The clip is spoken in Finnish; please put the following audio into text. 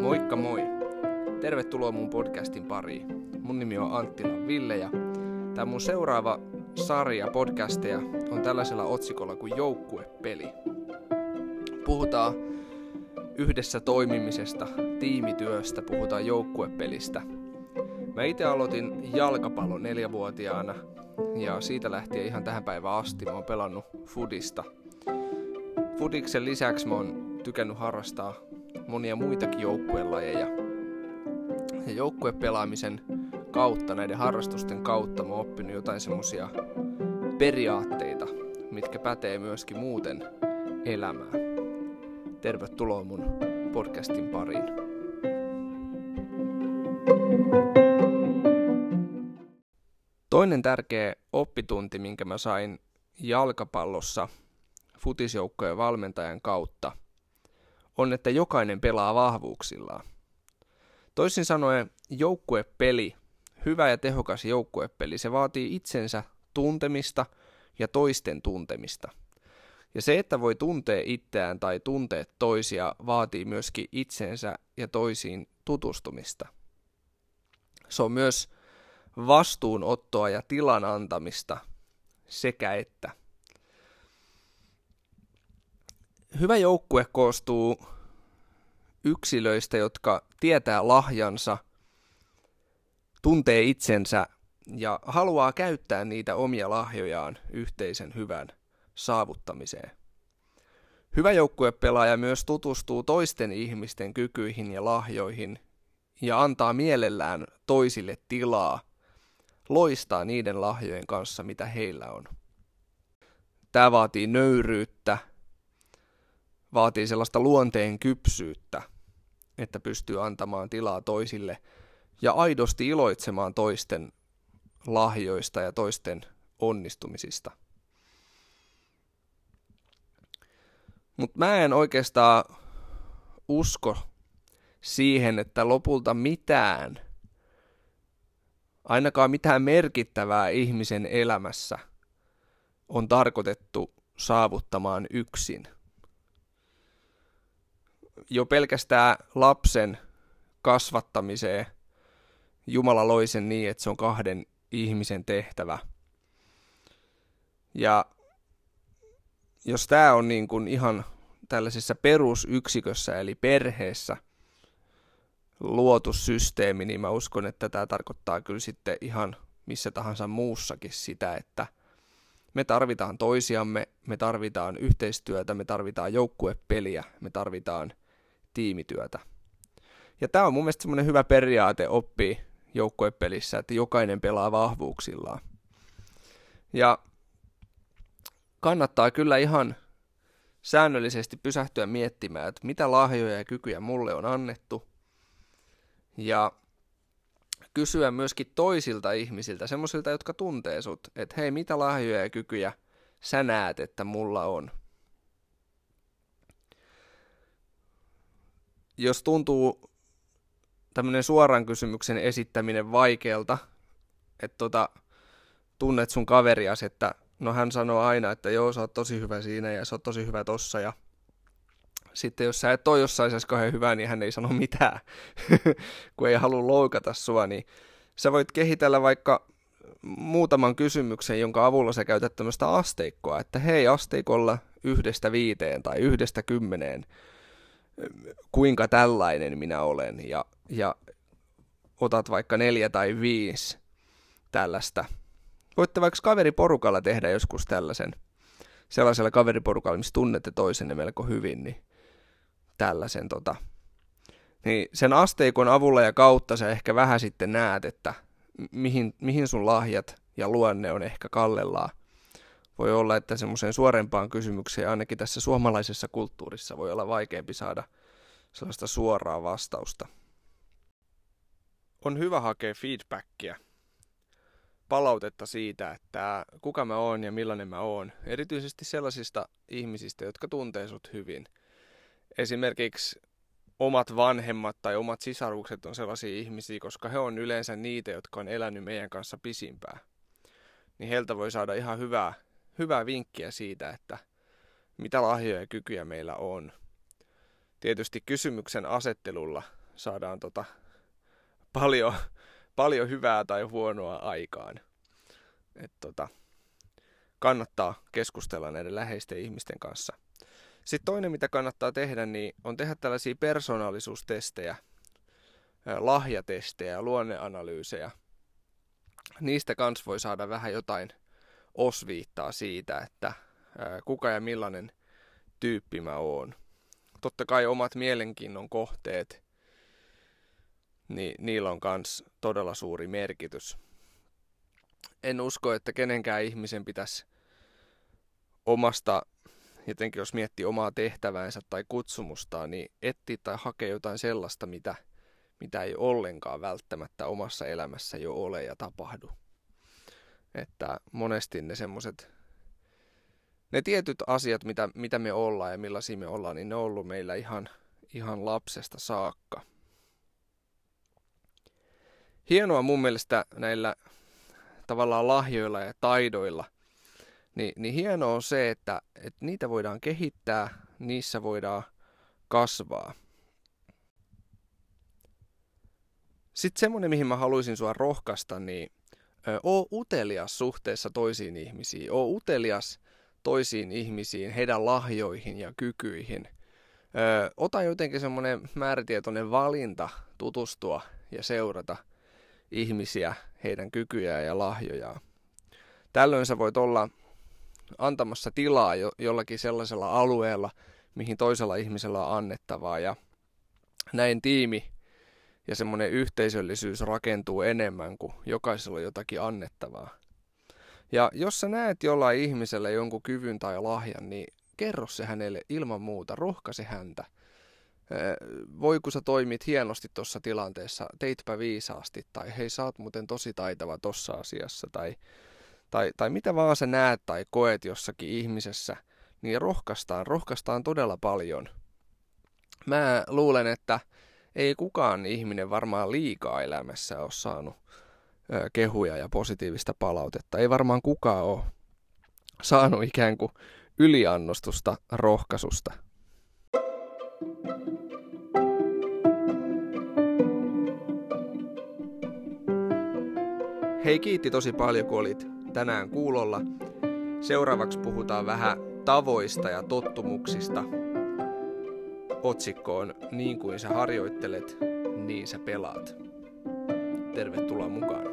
Moikka moi! Tervetuloa mun podcastin pariin. Mun nimi on Anttila Ville ja tämä mun seuraava sarja podcasteja on tällaisella otsikolla kuin Joukkuepeli. Puhutaan yhdessä toimimisesta, tiimityöstä, puhutaan joukkuepelistä. Mä itse aloitin jalkapallon neljävuotiaana ja siitä lähtien ihan tähän päivään asti mä oon pelannut fudista. Fudiksen lisäksi mä oon tykännyt harrastaa monia muitakin joukkuelajeja. Ja joukkuepelaamisen kautta, näiden harrastusten kautta mä oon oppinut jotain semmosia periaatteita, mitkä pätee myöskin muuten elämään. Tervetuloa mun podcastin pariin. Toinen tärkeä oppitunti, minkä mä sain jalkapallossa futisjoukkojen valmentajan kautta, on, että jokainen pelaa vahvuuksillaan. Toisin sanoen joukkuepeli, hyvä ja tehokas joukkuepeli, se vaatii itsensä tuntemista ja toisten tuntemista. Ja se, että voi tuntea itseään tai tuntea toisia, vaatii myöskin itsensä ja toisiin tutustumista. Se on myös vastuunottoa ja tilan antamista sekä että. Hyvä joukkue koostuu yksilöistä, jotka tietää lahjansa, tuntee itsensä ja haluaa käyttää niitä omia lahjojaan yhteisen hyvän saavuttamiseen. Hyvä joukkuepelaaja myös tutustuu toisten ihmisten kykyihin ja lahjoihin ja antaa mielellään toisille tilaa loistaa niiden lahjojen kanssa, mitä heillä on. Tämä vaatii nöyryyttä, vaatii sellaista luonteen kypsyyttä, että pystyy antamaan tilaa toisille ja aidosti iloitsemaan toisten lahjoista ja toisten onnistumisista. Mutta mä en oikeastaan usko siihen, että lopulta mitään, ainakaan mitään merkittävää ihmisen elämässä on tarkoitettu saavuttamaan yksin. Jo pelkästään lapsen kasvattamiseen Jumala loi sen niin, että se on kahden ihmisen tehtävä. Ja jos tämä on niin kuin ihan tällaisessa perusyksikössä eli perheessä luotu systeemi, niin mä uskon, että tämä tarkoittaa kyllä sitten ihan missä tahansa muussakin sitä, että me tarvitaan toisiamme, me tarvitaan yhteistyötä, me tarvitaan joukkuepeliä, me tarvitaan tiimityötä. Ja tämä on mun mielestä semmoinen hyvä periaate oppia joukkuepelissä, että jokainen pelaa vahvuuksillaan. Ja kannattaa kyllä ihan säännöllisesti pysähtyä miettimään, että mitä lahjoja ja kykyjä mulle on annettu. Ja kysyä myöskin toisilta ihmisiltä, semmoisilta, jotka tuntee sut, että hei, mitä lahjoja ja kykyjä sä näet, että mulla on. Jos tuntuu tämmöinen suoran kysymyksen esittäminen vaikealta, että tota, tunnet sun kaverias, että no hän sanoo aina, että joo, sä oot tosi hyvä siinä ja sä oot tosi hyvä tossa ja sitten jos sä et ole jossain asiassa kauhean hyvä, niin hän ei sano mitään, kun ei halua loukata sua, niin sä voit kehitellä vaikka muutaman kysymyksen, jonka avulla sä käytät tämmöistä asteikkoa, että hei asteikolla yhdestä viiteen tai yhdestä kymmeneen, kuinka tällainen minä olen, ja, ja otat vaikka neljä tai viisi tällaista. Voitte vaikka kaveriporukalla tehdä joskus tällaisen, sellaisella kaveriporukalla, missä tunnette toisenne melko hyvin, niin tällaisen tota, niin sen asteikon avulla ja kautta sä ehkä vähän sitten näet, että mihin, mihin sun lahjat ja luonne on ehkä kallellaan. Voi olla, että semmoiseen suorempaan kysymykseen ainakin tässä suomalaisessa kulttuurissa voi olla vaikeampi saada sellaista suoraa vastausta. On hyvä hakea feedbackia palautetta siitä, että kuka mä oon ja millainen mä oon. Erityisesti sellaisista ihmisistä, jotka tuntee sut hyvin. Esimerkiksi omat vanhemmat tai omat sisarukset on sellaisia ihmisiä, koska he on yleensä niitä, jotka on elänyt meidän kanssa pisimpää. Niin heiltä voi saada ihan hyvää, hyvää vinkkiä siitä, että mitä lahjoja ja kykyjä meillä on. Tietysti kysymyksen asettelulla saadaan tota paljon, paljon hyvää tai huonoa aikaan. Et tota, kannattaa keskustella näiden läheisten ihmisten kanssa. Sitten toinen, mitä kannattaa tehdä, niin on tehdä tällaisia persoonallisuustestejä, lahjatestejä, luonneanalyysejä. Niistä kans voi saada vähän jotain osviittaa siitä, että kuka ja millainen tyyppi mä oon. Totta kai omat mielenkiinnon kohteet, niin niillä on myös todella suuri merkitys. En usko, että kenenkään ihmisen pitäisi omasta, jotenkin jos miettii omaa tehtäväänsä tai kutsumustaan, niin etsiä tai hakea jotain sellaista, mitä, mitä ei ollenkaan välttämättä omassa elämässä jo ole ja tapahdu. Että monesti ne semmoiset, ne tietyt asiat, mitä, mitä me ollaan ja millaisia me ollaan, niin ne on ollut meillä ihan, ihan lapsesta saakka. Hienoa mun mielestä näillä tavallaan lahjoilla ja taidoilla, niin, niin hienoa on se, että, että niitä voidaan kehittää, niissä voidaan kasvaa. Sitten semmoinen, mihin mä haluaisin sua rohkaista, niin oo utelias suhteessa toisiin ihmisiin. Oo utelias toisiin ihmisiin, heidän lahjoihin ja kykyihin. Ö, ota jotenkin semmoinen määrätietoinen valinta tutustua ja seurata ihmisiä, heidän kykyjään ja lahjojaan. Tällöin sä voit olla antamassa tilaa jo, jollakin sellaisella alueella, mihin toisella ihmisellä on annettavaa. Ja näin tiimi ja semmoinen yhteisöllisyys rakentuu enemmän kuin jokaisella on jotakin annettavaa. Ja jos sä näet jollain ihmisellä jonkun kyvyn tai lahjan, niin kerro se hänelle ilman muuta, rohkaise häntä. Voi kun sä toimit hienosti tuossa tilanteessa, teitpä viisaasti, tai hei sä oot muuten tosi taitava tossa asiassa, tai, tai, tai mitä vaan sä näet tai koet jossakin ihmisessä, niin rohkaistaan, rohkaistaan todella paljon. Mä luulen, että ei kukaan ihminen varmaan liikaa elämässä ole saanut kehuja ja positiivista palautetta. Ei varmaan kukaan ole saanut ikään kuin yliannostusta rohkaisusta. Hei kiitti tosi paljon kun olit tänään kuulolla. Seuraavaksi puhutaan vähän tavoista ja tottumuksista – otsikko on Niin kuin sä harjoittelet, niin sä pelaat. Tervetuloa mukaan.